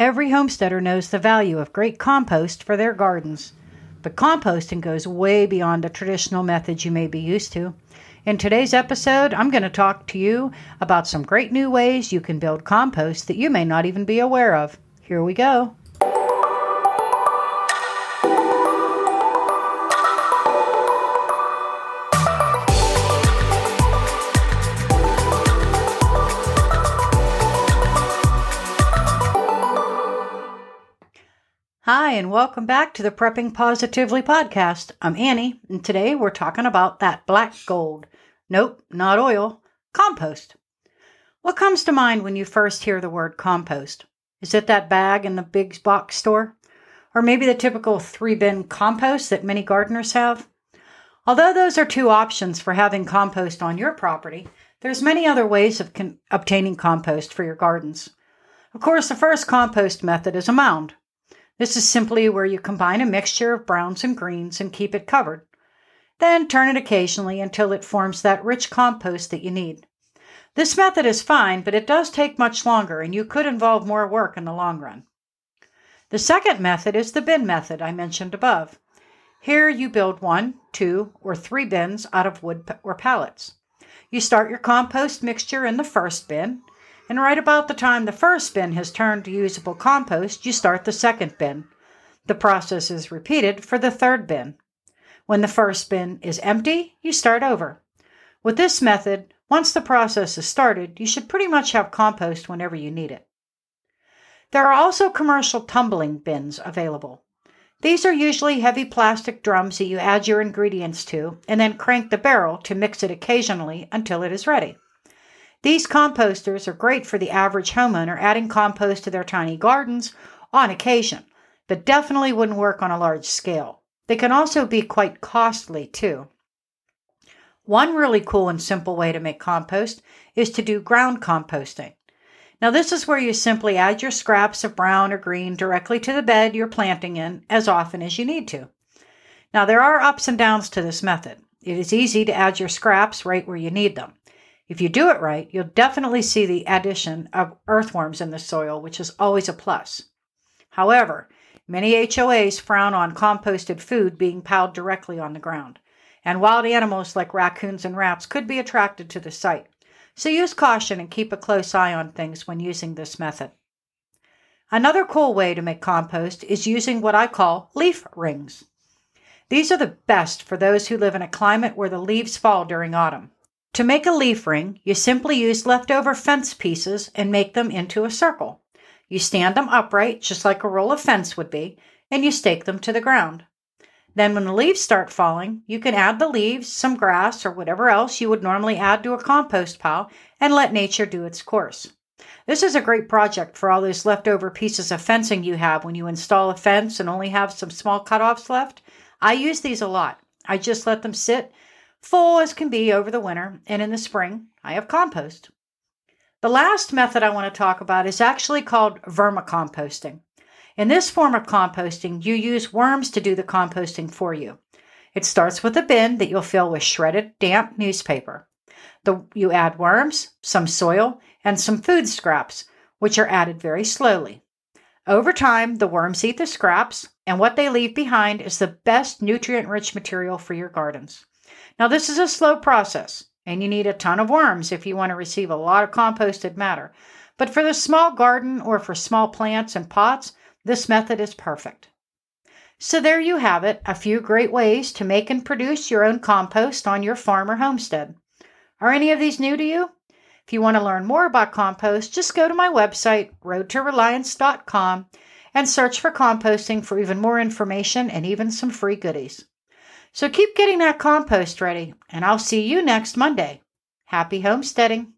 Every homesteader knows the value of great compost for their gardens. But composting goes way beyond the traditional methods you may be used to. In today's episode, I'm going to talk to you about some great new ways you can build compost that you may not even be aware of. Here we go. Hi, and welcome back to the Prepping Positively podcast. I'm Annie, and today we're talking about that black gold. Nope, not oil, compost. What comes to mind when you first hear the word compost? Is it that bag in the big box store? Or maybe the typical three bin compost that many gardeners have? Although those are two options for having compost on your property, there's many other ways of con- obtaining compost for your gardens. Of course, the first compost method is a mound. This is simply where you combine a mixture of browns and greens and keep it covered. Then turn it occasionally until it forms that rich compost that you need. This method is fine, but it does take much longer and you could involve more work in the long run. The second method is the bin method I mentioned above. Here you build one, two, or three bins out of wood or pallets. You start your compost mixture in the first bin, and right about the time the first bin has turned to usable compost, you start the second bin. The process is repeated for the third bin. When the first bin is empty, you start over. With this method, once the process is started, you should pretty much have compost whenever you need it. There are also commercial tumbling bins available. These are usually heavy plastic drums that you add your ingredients to and then crank the barrel to mix it occasionally until it is ready. These composters are great for the average homeowner adding compost to their tiny gardens on occasion, but definitely wouldn't work on a large scale. They can also be quite costly too. One really cool and simple way to make compost is to do ground composting. Now, this is where you simply add your scraps of brown or green directly to the bed you're planting in as often as you need to. Now, there are ups and downs to this method. It is easy to add your scraps right where you need them. If you do it right, you'll definitely see the addition of earthworms in the soil, which is always a plus. However, many HOAs frown on composted food being piled directly on the ground, and wild animals like raccoons and rats could be attracted to the site. So use caution and keep a close eye on things when using this method. Another cool way to make compost is using what I call leaf rings. These are the best for those who live in a climate where the leaves fall during autumn. To make a leaf ring, you simply use leftover fence pieces and make them into a circle. You stand them upright, just like a roll of fence would be, and you stake them to the ground. Then, when the leaves start falling, you can add the leaves, some grass, or whatever else you would normally add to a compost pile and let nature do its course. This is a great project for all those leftover pieces of fencing you have when you install a fence and only have some small cutoffs left. I use these a lot. I just let them sit full as can be over the winter, and in the spring, I have compost. The last method I want to talk about is actually called vermicomposting. In this form of composting, you use worms to do the composting for you. It starts with a bin that you'll fill with shredded, damp newspaper. The, you add worms, some soil, and some food scraps, which are added very slowly. Over time, the worms eat the scraps, and what they leave behind is the best nutrient rich material for your gardens. Now, this is a slow process, and you need a ton of worms if you want to receive a lot of composted matter. But for the small garden or for small plants and pots, this method is perfect. So, there you have it a few great ways to make and produce your own compost on your farm or homestead. Are any of these new to you? If you want to learn more about compost, just go to my website, roadtoreliance.com, and search for composting for even more information and even some free goodies. So keep getting that compost ready, and I'll see you next Monday. Happy homesteading!